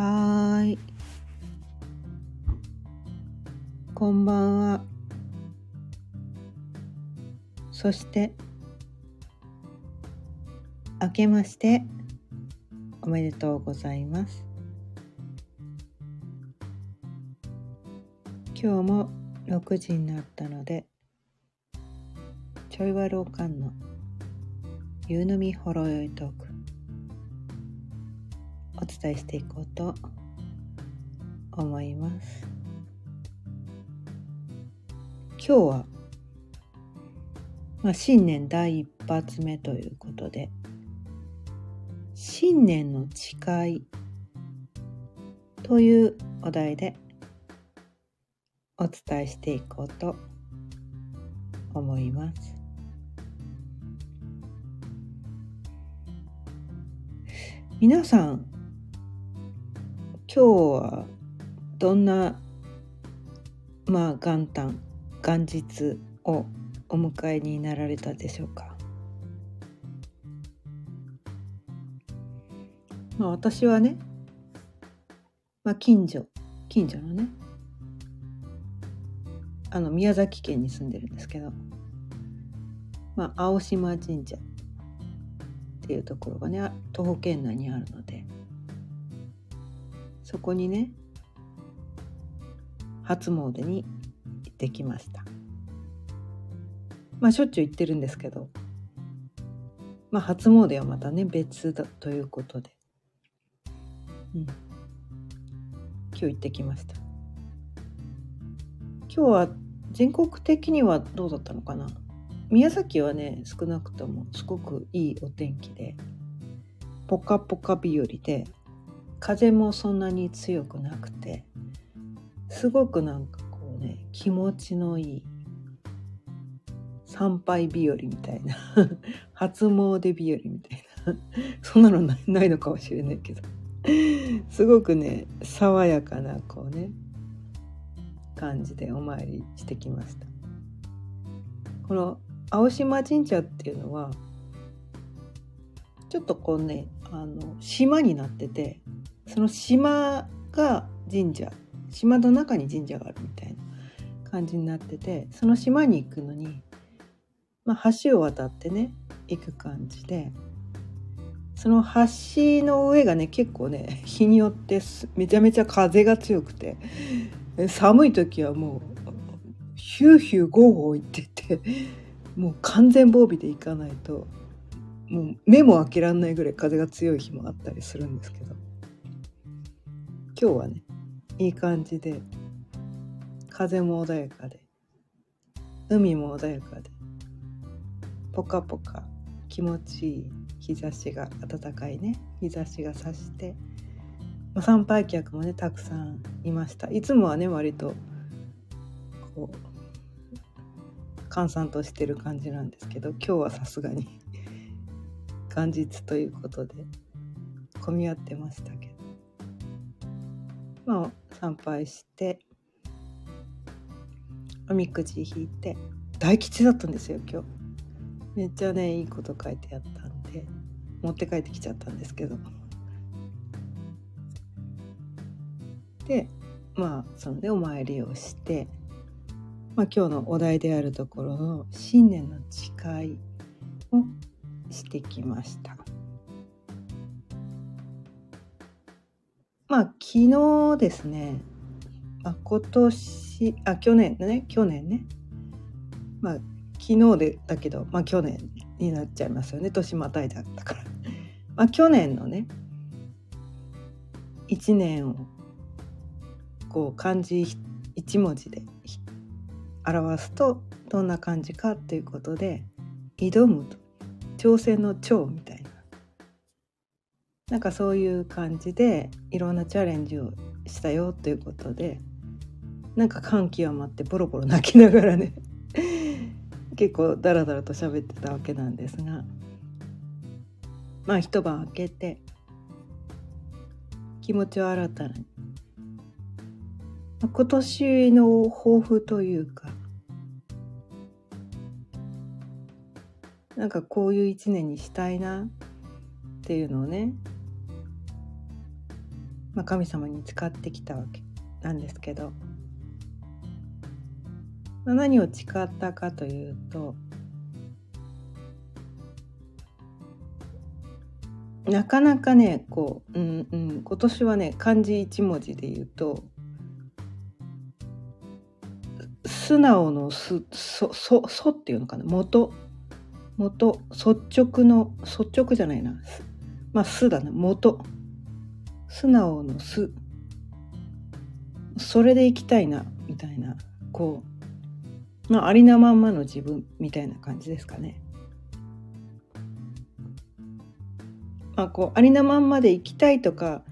はーい。こんばんは。そして、明けましておめでとうございます。今日も6時になったので、ちょいわろうかんの夕飲みほろよいトーク伝えしていこうと思います。今日は、まあ、新年第一発目ということで新年の誓いというお題でお伝えしていこうと思います。皆さん今日はどんなまあ元旦元日をお迎えになられたでしょうか？まあ私はね、まあ、近所近所のねあの宮崎県に住んでるんですけど、まあ、青島神社っていうところがね徒歩圏内にあるのでそこにね初詣に行ってきました。まあしょっちゅう行ってるんですけどまあ初詣はまたね別だということで、うん、今日行ってきました。今日は全国的にはどうだったのかな？宮崎はね少なくともすごくいいお天気でポカポカ日和で風もそんなに強くなくてすごくなんかこうね気持ちのいい参拝日和みたいな 初詣日和みたいなそんなのないのかもしれないけどすごくね爽やかなこうね感じでお参りしてきました。この青島神社っていうのはちょっとこうねあの島になっててその島が神社島の中に神社があるみたいな感じになっててその島に行くのに、まあ、橋を渡ってね行く感じでその橋の上がね結構ね 日によってめちゃめちゃ風が強くて寒い時はもうヒューヒューゴーゴー言っててもう完全防備で行かないともう目も開けられないぐらい風が強い日もあったりするんですけど。今日はねいい感じで風も穏やかで海も穏やかでポカポカ気持ちいい日差しが暖かいね日差しがさして、まあ、参拝客もねたくさんいました。いつもはね割とこう閑散としてる感じなんですけど今日はさすがに 元日ということで混み合ってましたけど。まあ参拝しておみくじ引いて大吉だったんですよ今日めっちゃねいいこと書いてあったんで持って帰ってきちゃったんですけどでまあそのねお参りをしてまあ、今日のお題であるところの新年の誓いをしてきました。まあ昨日ですね、まあ、今年あ去年ね。去年ね。まあ昨日でだけど、まあ、去年になっちゃいますよね。年またいだったから。まあ去年のね1年をこう漢字一文字で表すとどんな感じかということで挑むと。挑戦の挑みたいなんかそういう感じでいろんなチャレンジをしたよということでなんか感極まってボロボロ泣きながらね 結構ダラダラと喋ってたわけなんですがまあ一晩明けて気持ちを新たに今年の抱負というかなんかこういう一年にしたいなっていうのをねまあ、神様に使ってきたわけなんですけど、まあ、何を誓ったかというとなかなかねこう、うんうん、今年はね漢字一文字で言うと素直のすそそそっていうのかな？元元率直の率直じゃないな。まあ素だな。元。素直の素それでいきたいなみたいなこうまあありのまんまの自分みたいな感じですかね。まあ、こうありのまんまで生きたいとか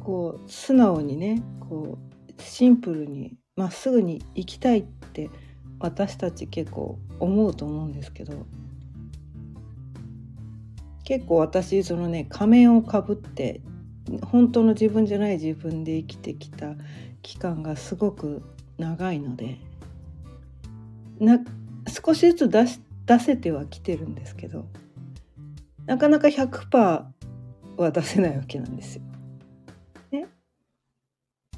こう素直にねこうシンプルにまっすぐに生きたいって私たち結構思うと思うんですけど結構私そのね仮面をかぶって本当の自分じゃない自分で生きてきた期間がすごく長いのでな少しずつ出し出せてはきてるんですけどなかなか100%は出せないわけなんですよ。ね。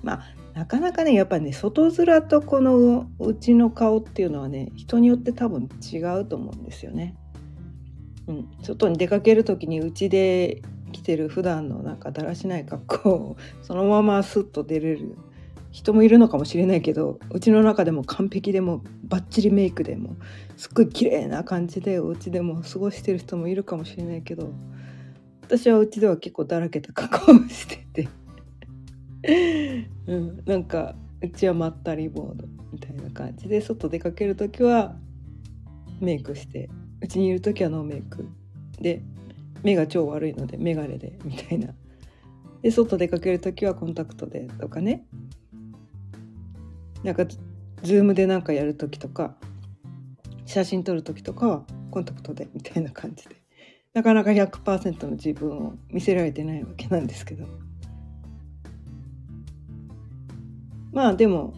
まあなかなかねやっぱね外面とこのうちの顔っていうのはね人によって多分違うと思うんですよね。うん、外に出かける時にうちで着てる普段のなんかだらしない格好をそのままスッと出れる人もいるのかもしれないけどうちの中でも完璧でもバッチリメイクでもすっごい綺麗な感じでお家でも過ごしてる人もいるかもしれないけど私はうちでは結構だらけた格好をしてて うん、なんかうちはまったりボードみたいな感じで外出かける時はメイクしてうちにいる時はノーメイク。で目が超悪いので眼鏡でみたいな。で外出かける時はコンタクトでとかね。なんかズームでなんかやる時とか写真撮る時とかはコンタクトでみたいな感じで。なかなか100%の自分を見せられてないわけなんですけど。まあでも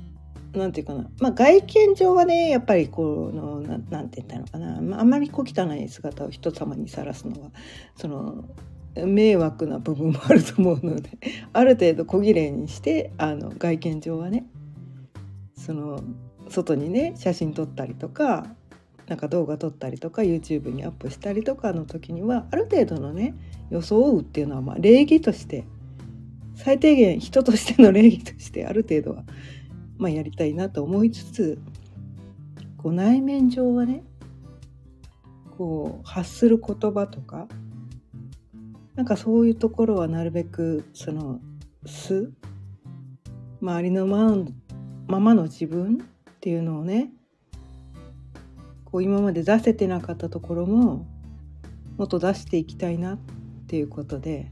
なんていうかな、まあ、外見上はねやっぱりこのななんて言ったのかな、まあ、まり小汚い姿を人様にさらすのはその迷惑な部分もあると思うので ある程度小綺麗にしてあの外見上はねその外にね写真撮ったりとかなんか動画撮ったりとか YouTube にアップしたりとかの時にはある程度のね装うっていうのはまあ礼儀として最低限人としての礼儀としてある程度は、まあ、やりたいなと思いつつこう内面上はねこう発する言葉とかなんかそういうところはなるべくその素周りのまままの自分っていうのをねこう今まで出せてなかったところももっと出していきたいなっていうことで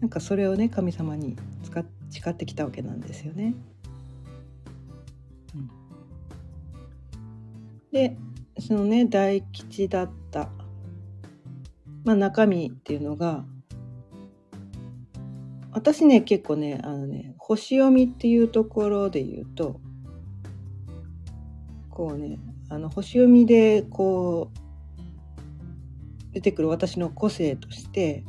なんかそれをね神様に誓ってきたわけなんですよね。うん、でそのね大吉だった、まあ、中身っていうのが私ね結構ねあのね星読みっていうところで言うとこうねあの星読みでこう出てくる私の個性として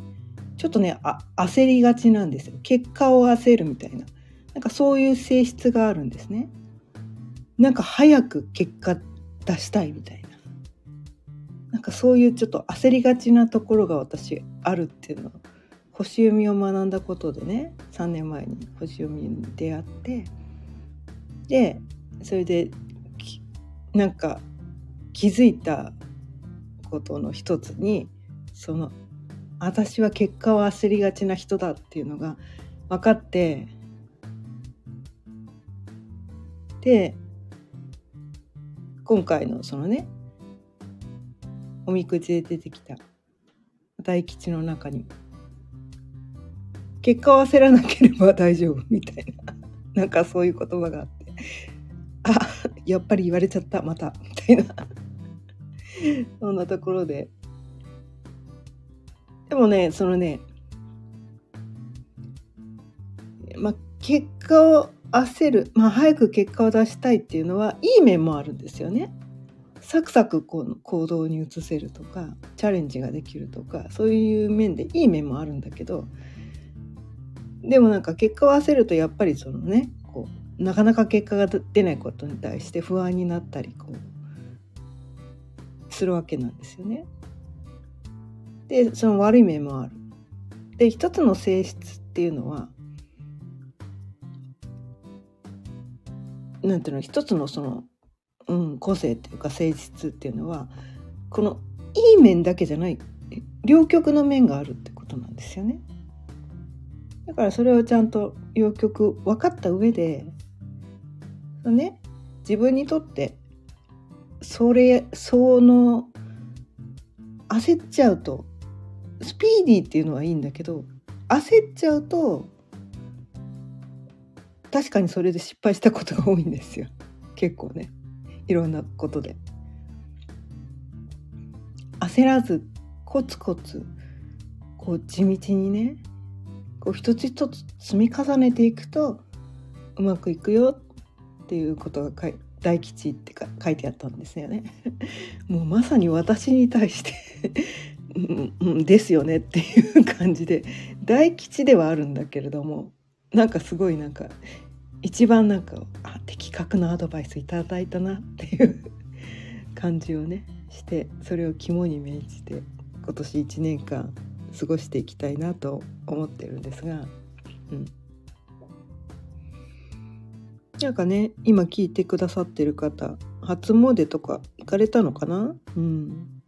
ちょっとねあ焦りがちなんですよ。結果を焦るみたいな。なんかそういう性質があるんですね。なんか早く結果出したいみたいな。なんかそういうちょっと焦りがちなところが私あるっていうのを星読みを学んだことでね3年前に星読みに出会って。でそれでなんか気づいたことの一つにその私は結果を焦りがちな人だっていうのが分かってで今回のそのねおみくじで出てきた大吉の中に結果を焦らなければ大丈夫みたいな なんかそういう言葉があってあやっぱり言われちゃったまたみたいな。そんなところででもねそのねまあ結果を焦る、まあ、早く結果を出したいっていうのはいい面もあるんですよね。サクサクこう行動に移せるとかチャレンジができるとかそういう面でいい面もあるんだけどでもなんか結果を焦るとやっぱりそのねこうなかなか結果が出ないことに対して不安になったりこうするわけなんですよね。でその悪い面もある。で一つの性質っていうのはなんていうの一つのその、うん、個性っていうか性質っていうのはこのいい面だけじゃない両極の面があるってことなんですよね。だからそれをちゃんと両極分かった上でね自分にとってそれその焦っちゃうとスピーディーっていうのはいいんだけど焦っちゃうと確かにそれで失敗したことが多いんですよ。結構ね。いろんなことで。焦らずコツコツこう地道にねこう一つ一つ積み重ねていくとうまくいくよっていうことが大吉ってか書いてあったんですよね。もうまさに私に対してうん、ですよねっていう感じで大吉ではあるんだけれどもなんかすごいなんか一番なんかあ的確なアドバイスいただいたなっていう感じをねしてそれを肝に銘じて今年1年間過ごしていきたいなと思ってるんですが、うん、なんかね今聞いてくださってる方初詣とか行かれたのかな？うん。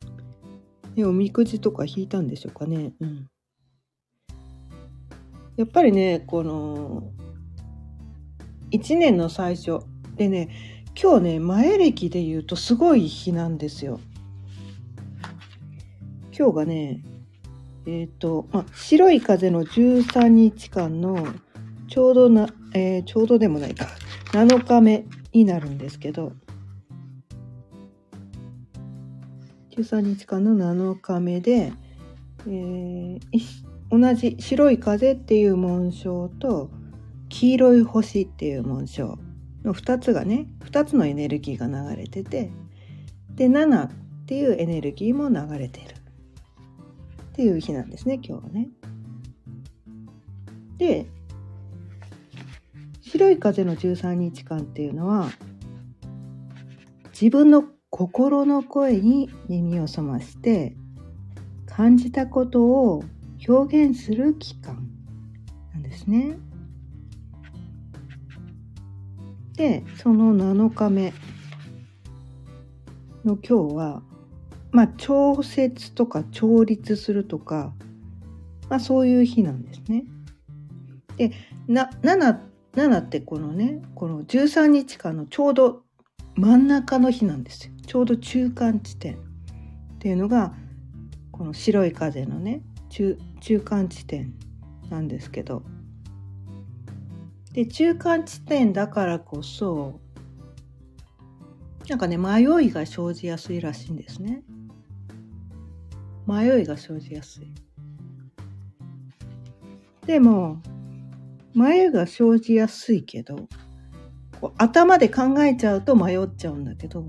ねおみくじとか引いたんでしょうかね。うん。やっぱりねこの1年の最初でね今日ね前歴で言うとすごい日なんですよ。今日がねえっ、ー、と、ま、白い風の13日間のちょうどな、えー、ちょうどでもないか。7日目になるんですけど。13日間の7日目で、えー、同じ白い風っていう紋章と黄色い星っていう紋章の2つがね2つのエネルギーが流れててで7っていうエネルギーも流れてるっていう日なんですね今日はね。で白い風の13日間っていうのは自分の心の声に耳を澄まして感じたことを表現する期間なんですね。でその7日目の今日はまあ調節とか調律するとか、まあ、そういう日なんですね。でな 7, 7ってこのねこの13日間のちょうど真ん中の日なんですよちょうど中間地点っていうのがこの白い風のね中中間地点なんですけど。で中間地点だからこそなんかね迷いが生じやすいらしいんですね。迷いが生じやすい。でも迷いが生じやすいけどこう頭で考えちゃうと迷っちゃうんだけど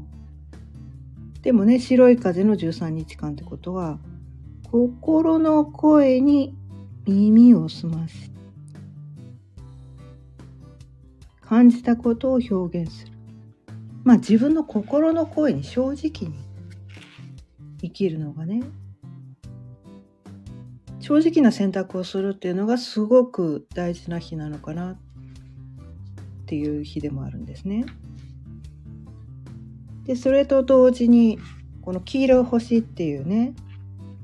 でもね白い風の13日間ってことは心の声に耳を澄まし感じたことを表現する。まあ自分の心の声に正直に生きるのがね正直な選択をするっていうのがすごく大事な日なのかなっていう日でもあるんですね。でそれと同時にこの黄色い星っていうね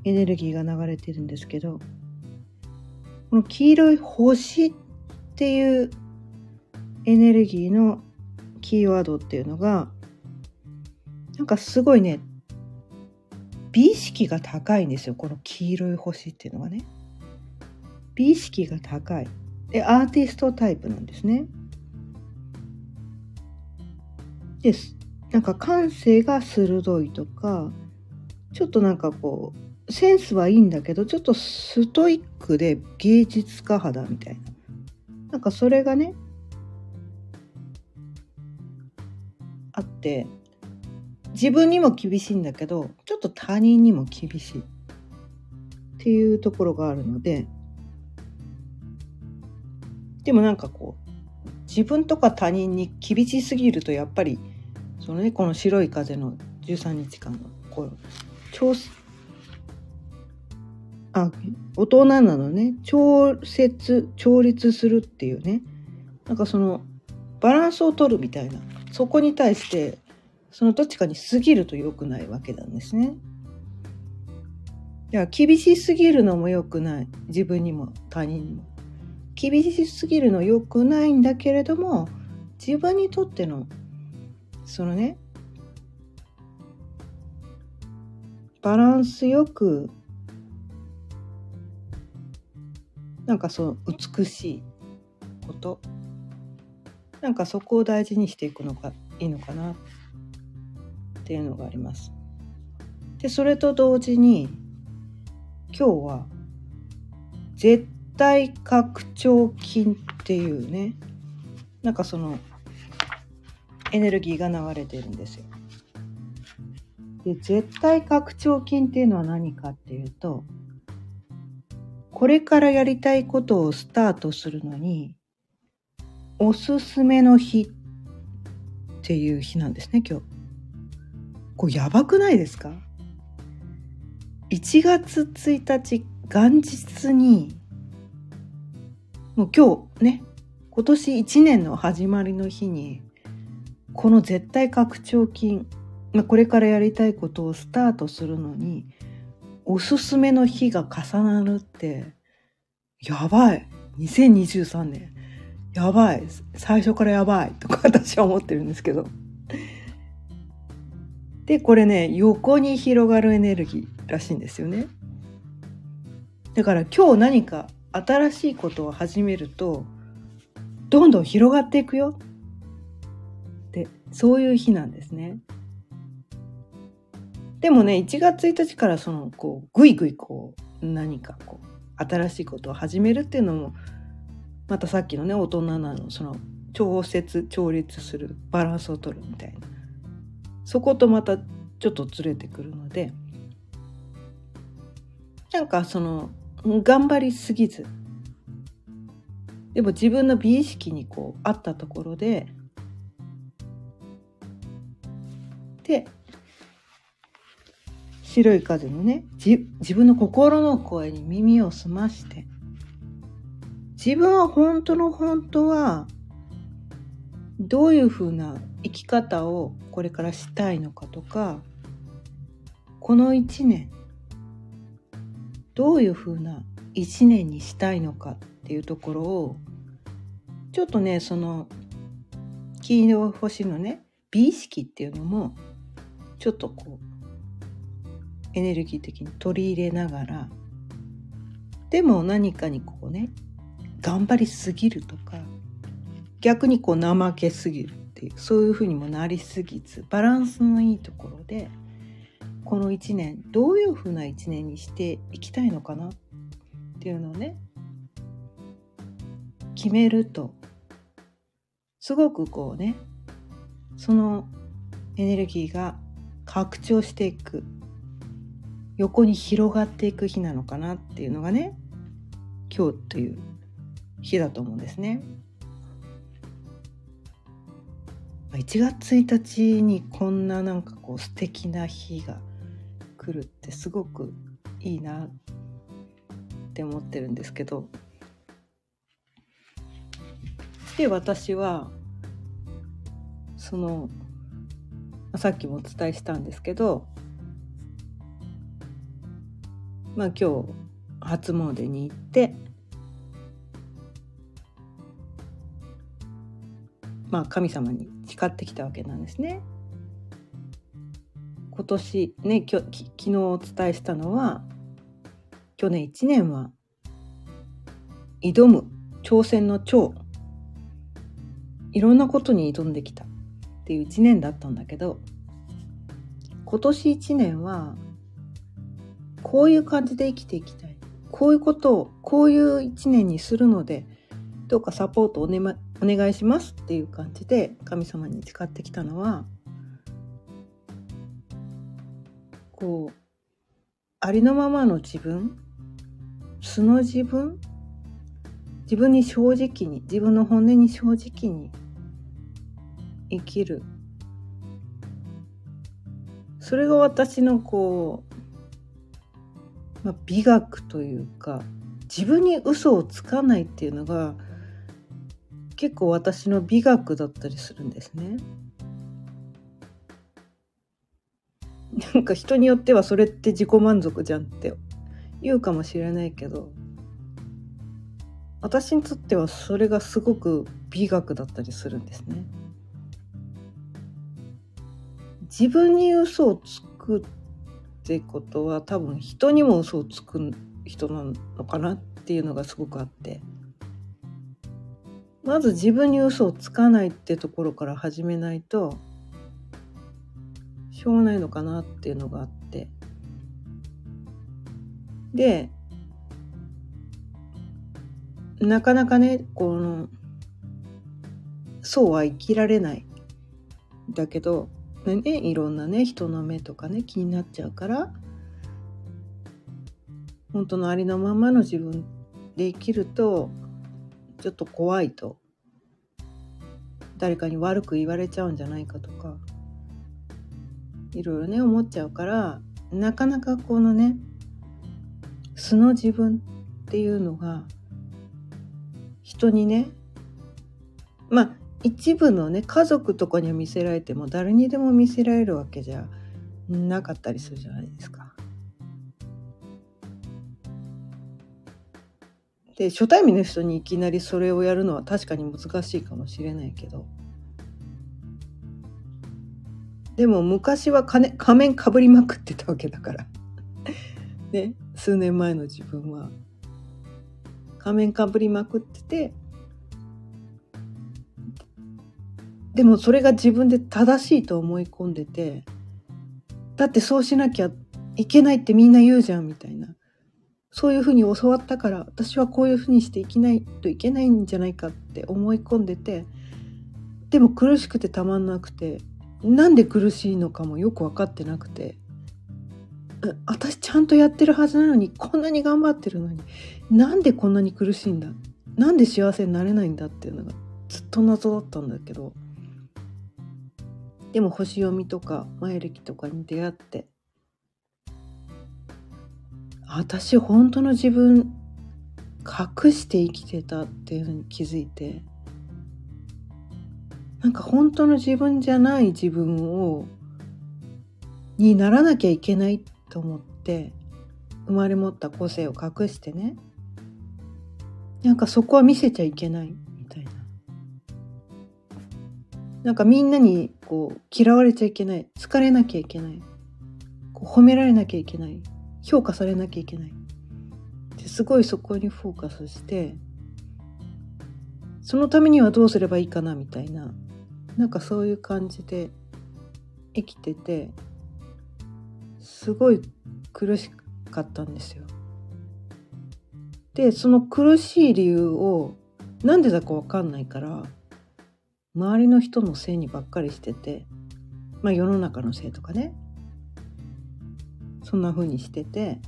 エネルギーが流れてるんですけどこの黄色い星っていうエネルギーのキーワードっていうのがなんかすごいね美意識が高いんですよこの黄色い星っていうのがね。美意識が高い。でアーティストタイプなんですね。です。なんか感性が鋭いとかちょっとなんかこうセンスはいいんだけどちょっとストイックで芸術家肌みたいな。なんかそれがねあって自分にも厳しいんだけどちょっと他人にも厳しい。っていうところがあるのででもなんかこう自分とか他人に厳しすぎるとやっぱりそのねこの白い風の13日間のこう調あ大人なのね調節調律するっていうねなんかそのバランスを取るみたいなそこに対してそのどっちかに過ぎると良くないわけなんですね。いや厳しすぎるのも良くない自分にも他人にも。厳しすぎるの良くないんだけれども自分にとってのそのねバランスよくなんかそう美しいことなんかそこを大事にしていくのがいいのかなっていうのがあります。でそれと同時に今日は絶対拡張筋っていうねなんかそのエネルギーが流れてるんですよ。で絶対拡張筋っていうのは何かっていうとこれからやりたいことをスタートするのにおすすめの日っていう日なんですね今日。これやばくないですか ?1 月1日元日にもう今日ね今年1年の始まりの日にこの絶対拡張筋、これからやりたいことをスタートするのにおすすめの日が重なるってやばい。2023年やばい。最初からやばい。とか私は思ってるんですけど。でこれね横に広がるエネルギーらしいんですよね。だから今日何か新しいことを始めるとどんどん広がっていくよ。そういう日なんですね。でもね1月1日からそのこうぐいぐいこう何かこう新しいことを始めるっていうのもまたさっきのね大人なのその調節調律するバランスを取るみたいな。そことまたちょっとずれてくるので。なんかその頑張りすぎず。でも自分の美意識にこうあったところでで白い風のね自分の心の声に耳を澄まして自分は本当の本当はどういうふうな生き方をこれからしたいのかとかこの一年どういうふうな一年にしたいのかっていうところをちょっとねその黄色星のね美意識っていうのもちょっとこうエネルギー的に取り入れながらでも何かにこうね頑張りすぎるとか逆にこう怠けすぎるっていうそういうふうにもなりすぎずバランスのいいところでこの1年どういうふうな1年にしていきたいのかなっていうのをね決めるとすごくこうねそのエネルギーが拡張していく横に広がっていく日なのかなっていうのがね今日という日だと思うんですね。1月1日にこんななんかこう素敵な日が来るってすごくいいなって思ってるんですけどで私はそのさっきもお伝えしたんですけどまあ今日初詣に行ってまあ神様に誓ってきたわけなんですね。今年ねきょき昨日お伝えしたのは去年1年は挑む挑戦の長いろんなことに挑んできたっていう1年だったんだけど今年1年はこういう感じで生きていきたい。こういうことをこういう一年にするのでどうかサポートお,、ね、お願いしますっていう感じで神様に誓ってきたのはこうありのままの自分素の自分自分に正直に自分の本音に正直に生きるそれが私のこう、まあ、美学というか自分に嘘をつかないっていうのが結構私の美学だったりするんですね。なんか人によってはそれって自己満足じゃんって言うかもしれないけど私にとってはそれがすごく美学だったりするんですね。自分に嘘をつくってことは多分人にも嘘をつく人なのかなっていうのがすごくあって。まず自分に嘘をつかないってところから始めないとしょうがないのかなっていうのがあって。でなかなかねこのそうは生きられない。だけどねいろんなね人の目とかね気になっちゃうから本当のありのままの自分で生きるとちょっと怖いと誰かに悪く言われちゃうんじゃないかとかいろいろね思っちゃうからなかなかこのね素の自分っていうのが人にねまあ一部のね家族とかには見せられても誰にでも見せられるわけじゃなかったりするじゃないですか。で初対面の人にいきなりそれをやるのは確かに難しいかもしれないけど。でも昔は仮面かぶりまくってたわけだから。ね数年前の自分は。仮面かぶりまくっててでもそれが自分で正しいと思い込んでてだってそうしなきゃいけないってみんな言うじゃんみたいな。そういうふうに教わったから私はこういうふうにして生きないといけないんじゃないかって思い込んでてでも苦しくてたまんなくてなんで苦しいのかもよく分かってなくて私ちゃんとやってるはずなのにこんなに頑張ってるのになんでこんなに苦しいんだなんで幸せになれないんだっていうのがずっと謎だったんだけど。でも星読みとか前歴とかに出会って。私本当の自分隠して生きてたっていうのに気づいて。なんか本当の自分じゃない自分をにならなきゃいけないと思って生まれ持った個性を隠してね。なんかそこは見せちゃいけない。なんかみんなにこう嫌われちゃいけない好かれなきゃいけないこう褒められなきゃいけない評価されなきゃいけないですごいそこにフォーカスしてそのためにはどうすればいいかなみたいななんかそういう感じで生きててすごい苦しかったんですよ。でその苦しい理由をなんでだか分かんないから周りの人のせいにばっかりしててまあ世の中のせいとかね。そんな風にしてて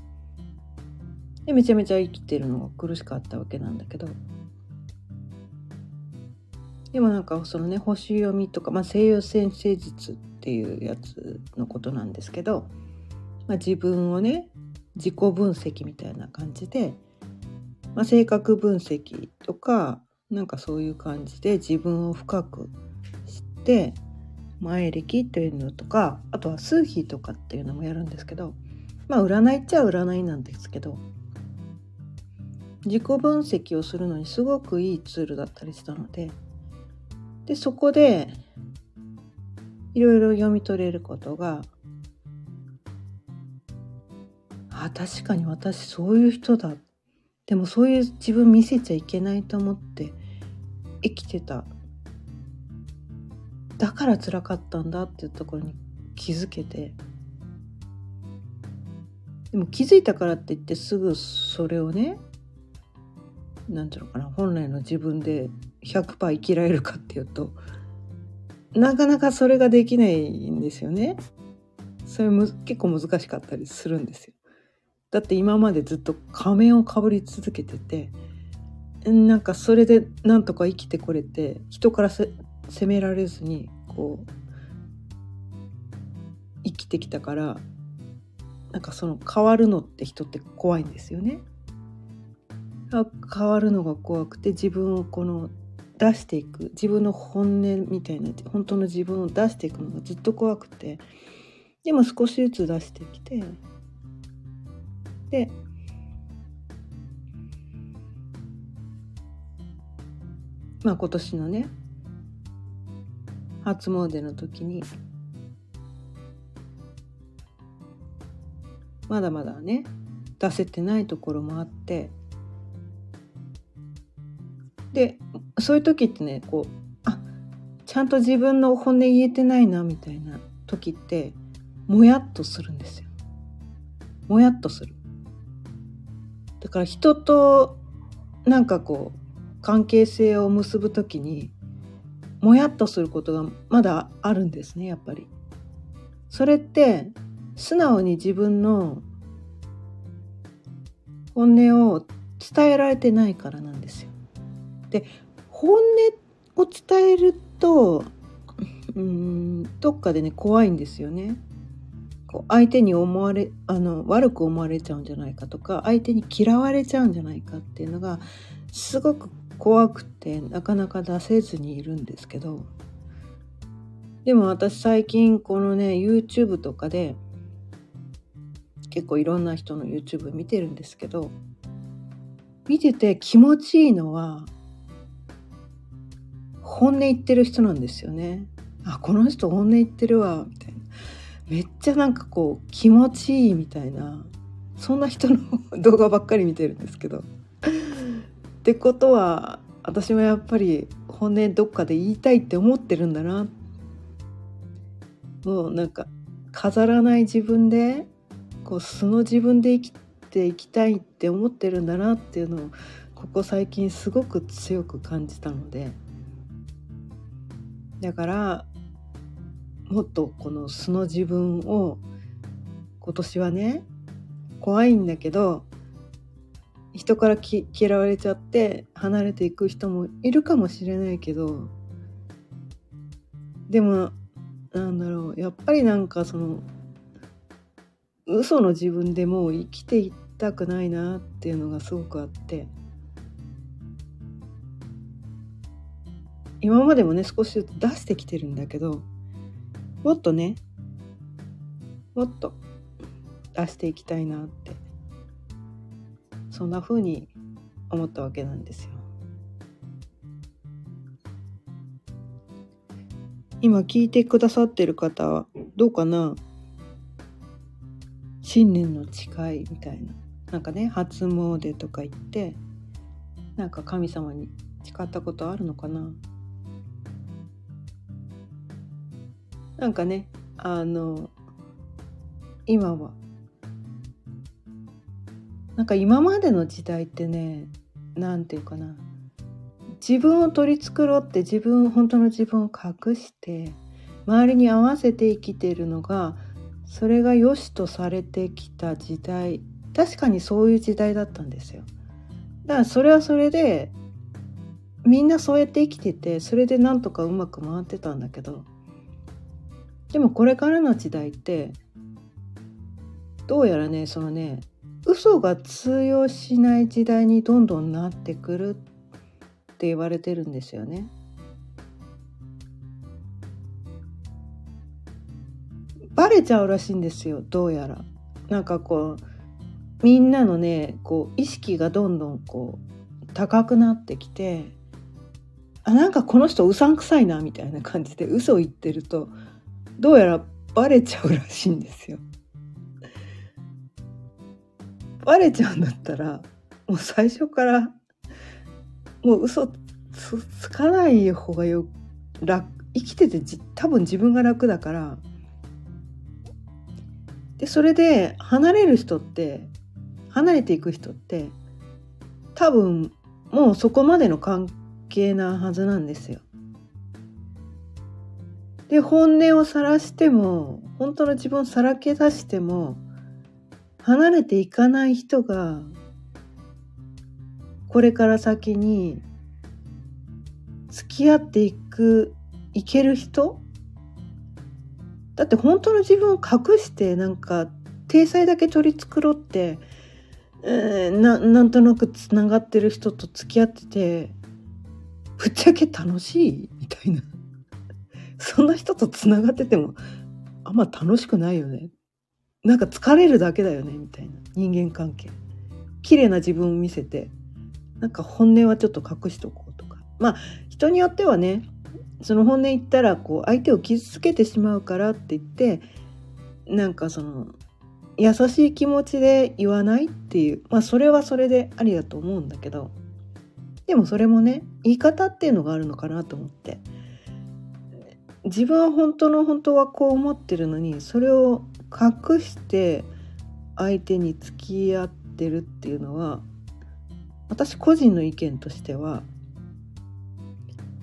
でめちゃめちゃ生きてるのが苦しかったわけなんだけど。でもなんかそのね星読みとか、まあ、西洋先生術っていうやつのことなんですけど、まあ、自分をね自己分析みたいな感じで、まあ、性格分析とかなんかそういう感じで自分を深く知って前歴というのとかあとは数秘とかっていうのもやるんですけどまあ占いっちゃ占いなんですけど自己分析をするのにすごくいいツールだったりしたのででそこでいろいろ読み取れることがあ確かに私そういう人だ。でもそういう自分見せちゃいけないと思って生きてただから辛かったんだっていうところに気づけてでも気づいたからって言ってすぐそれをね何て言うのかな本来の自分で100%生きられるかっていうとなかなかそれができないんですよね。それむ結構難しかったりするんですよ。だって今までずっと仮面をかぶり続けててなんかそれでなんとか生きてこれて人から責められずにこう生きてきたからなんかその変わるのって人って怖いんですよね。変わるのが怖くて自分をこの出していく自分の本音みたいな本当の自分を出していくのがずっと怖くてでも少しずつ出してきてでまあ今年のね初詣の時にまだまだね出せてないところもあってでそういう時ってねこうあちゃんと自分の本音言えてないなみたいな時ってもやっとするんですよ。もやっとする。だから人となんかこう関係性を結ぶ時にもやっとすることがまだあるんですねやっぱり。それって素直に自分の本音を伝えられてないからなんですよ。で本音を伝えるとうんどっかでね怖いんですよね。こう相手に思われあの悪く思われちゃうんじゃないかとか相手に嫌われちゃうんじゃないかっていうのがすごく怖くてなかなか出せずにいるんですけどでも私最近このね YouTube とかで結構いろんな人の YouTube 見てるんですけど見てて気持ちいいのは本音言ってる人なんですよね。あこの人本音言ってるわみたいなめっちゃなんかこう気持ちいいみたいなそんな人の 動画ばっかり見てるんですけど。ってことは私もやっぱり本音どっかで言いたいって思ってるんだなもうなんか飾らない自分でこう素の自分で生きていきたいって思ってるんだなっていうのをここ最近すごく強く感じたのでだからもっとこの素の自分を今年はね怖いんだけど人からき嫌われちゃって離れていく人もいるかもしれないけどでもなんだろうやっぱりなんかその嘘の自分でもう生きていったくないなっていうのがすごくあって今までもね少しずつ出してきてるんだけどもっとねもっと出していきたいなってそんな風に思ったわけなんですよ。今聞いてくださってる方はどうかな？新年の誓いみたいな。なんかね初詣とか行ってなんか神様に誓ったことあるのかな？なんかねあの今はなんか今までの時代ってね何て言うかな自分を取り繕って自分本当の自分を隠して周りに合わせて生きているのがそれが良しとされてきた時代確かにそういう時代だったんですよ。だからそれはそれでみんなそうやって生きててそれでなんとかうまく回ってたんだけどでもこれからの時代ってどうやらねそのね嘘が通用しない時代にどんどんなってくるって言われてるんですよね。バレちゃうらしいんですよどうやら。なんかこうみんなのねこう意識がどんどんこう高くなってきてあなんかこの人うさんくさいなみたいな感じで嘘を言ってるとどうやらバレちゃうらしいんですよ。バレちゃうんだったらもう最初からもう嘘つかない方がよ楽生きてて多分自分が楽だからでそれで離れる人って離れていく人って多分もうそこまでの関係なはずなんですよ。で本音を晒しても本当の自分をさらけ出しても離れていかない人がこれから先に付き合っていくいける人？だって本当の自分を隠してなんか体裁だけ取り繕って、えー、ななんとなくつながってる人と付き合っててぶっちゃけ楽しいみたいな。そんな人とつながっててもあんま楽しくないよね。なんか疲れるだけだよねみたいな。人間関係。綺麗な自分を見せてなんか本音はちょっと隠しとこうとか。まあ人によってはねその本音言ったらこう相手を傷つけてしまうからって言ってなんかその優しい気持ちで言わないっていう。まあそれはそれでありだと思うんだけど。でもそれもね言い方っていうのがあるのかなと思って。自分は本当の本当はこう思ってるのにそれを隠して相手に付き合ってるっていうのは私個人の意見としては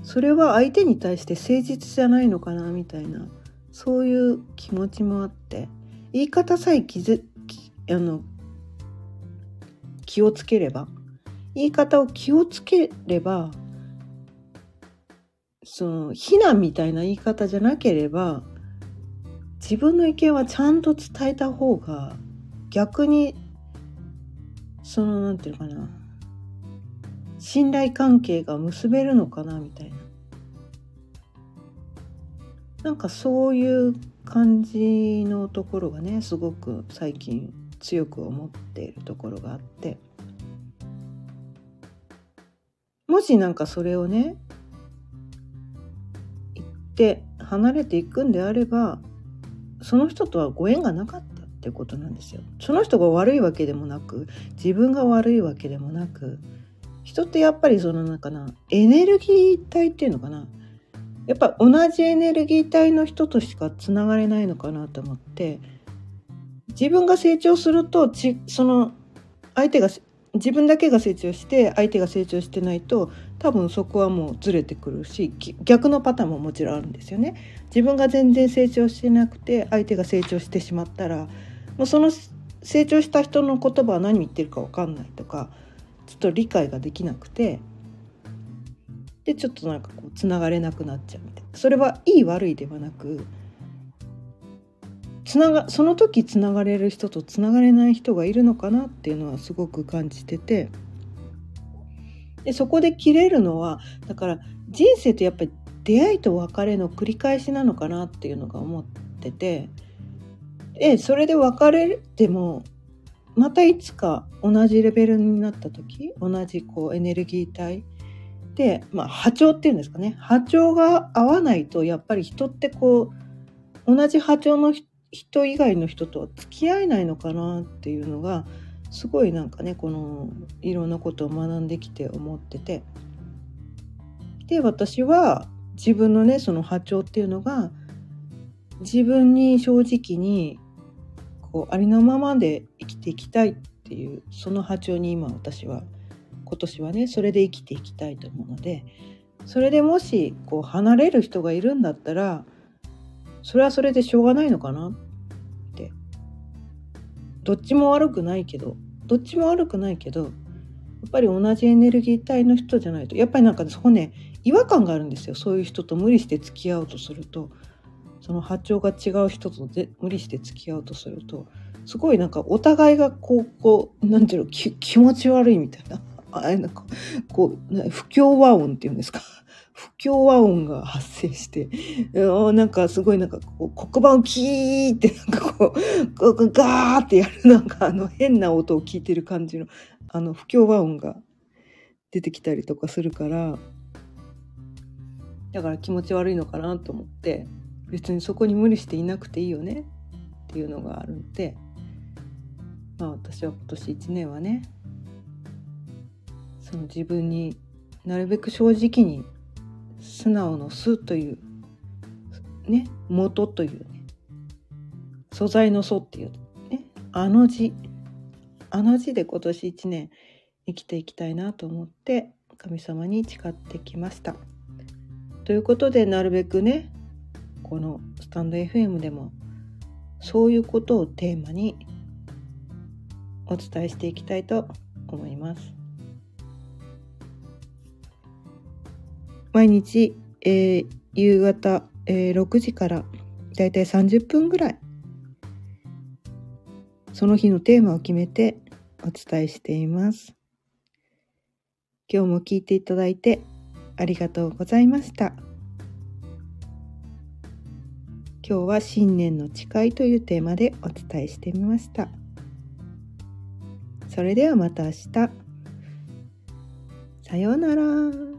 それは相手に対して誠実じゃないのかなみたいなそういう気持ちもあって言い方さえ気づあの気をつければ言い方を気をつければその非難みたいな言い方じゃなければ自分の意見はちゃんと伝えた方が逆にそのなんていうのかな。信頼関係が結べるのかなみたいな。なんかそういう感じのところがねすごく最近強く思っているところがあって。もしなんかそれをね言って離れていくんであればその人とはご縁がなかったってことなんですよ。その人が悪いわけでもなく自分が悪いわけでもなく人ってやっぱりそのなんかなエネルギー体っていうのかなやっぱ同じエネルギー体の人としかつながれないのかなと思って自分が成長するとちその相手が自分だけが成長して相手が成長してないと多分そこはもうずれてくるし逆のパターンももちろんあるんですよね。自分が全然成長してなくて相手が成長してしまったらもうその成長した人の言葉は何言ってるか分かんないとかちょっと理解ができなくてでちょっとなんかこうつながれなくなっちゃうみたいなそれはいい悪いではなくつながその時つながれる人とつながれない人がいるのかなっていうのはすごく感じてて。でそこで切れるのはだから人生ってやっぱり出会いと別れの繰り返しなのかなっていうのが思ってて。でそれで別れてもまたいつか同じレベルになった時同じこうエネルギー体で、まあ、波長っていうんですかね。波長が合わないとやっぱり人ってこう同じ波長の人人以外の人とは付き合えないのかなっていうのがすごいなんかねこのいろんなことを学んできて思ってて。で私は自分のねその波長っていうのが自分に正直にこうありのままで生きていきたいっていうその波長に今私は今年はねそれで生きていきたいと思うのでそれでもしこう離れる人がいるんだったらそれはそれでしょうがないのかな？って。どっちも悪くないけどどっちも悪くないけどやっぱり同じエネルギー体の人じゃないとやっぱりなんかそこね違和感があるんですよ。そういう人と無理して付き合おうとすると。その波長が違う人とで無理して付き合おうとすると。すごいなんかお互いがこうこうなんていうの気持ち悪いみたいな。あれなんか、こう、不協和音っていうんですか。不協和音が発生して、なんかすごいなんかこう黒板をキーってなんかこう、ガーってやるなんかあの変な音を聞いてる感じのあの不協和音が出てきたりとかするから、だから気持ち悪いのかなと思って、別にそこに無理していなくていいよねっていうのがあるんで、まあ私は今年1年はね、その自分になるべく正直に素直の素というね元というね素材の素っていうねあの字あの字で今年一年生きていきたいなと思って神様に誓ってきました。ということでなるべくねこのスタンド FM でもそういうことをテーマにお伝えしていきたいと思います。毎日、えー、夕方、えー、6時からだいたい30分ぐらいその日のテーマを決めてお伝えしています。今日も聞いていただいてありがとうございました。今日は新年の誓いというテーマでお伝えしてみました。それではまた明日。さようなら。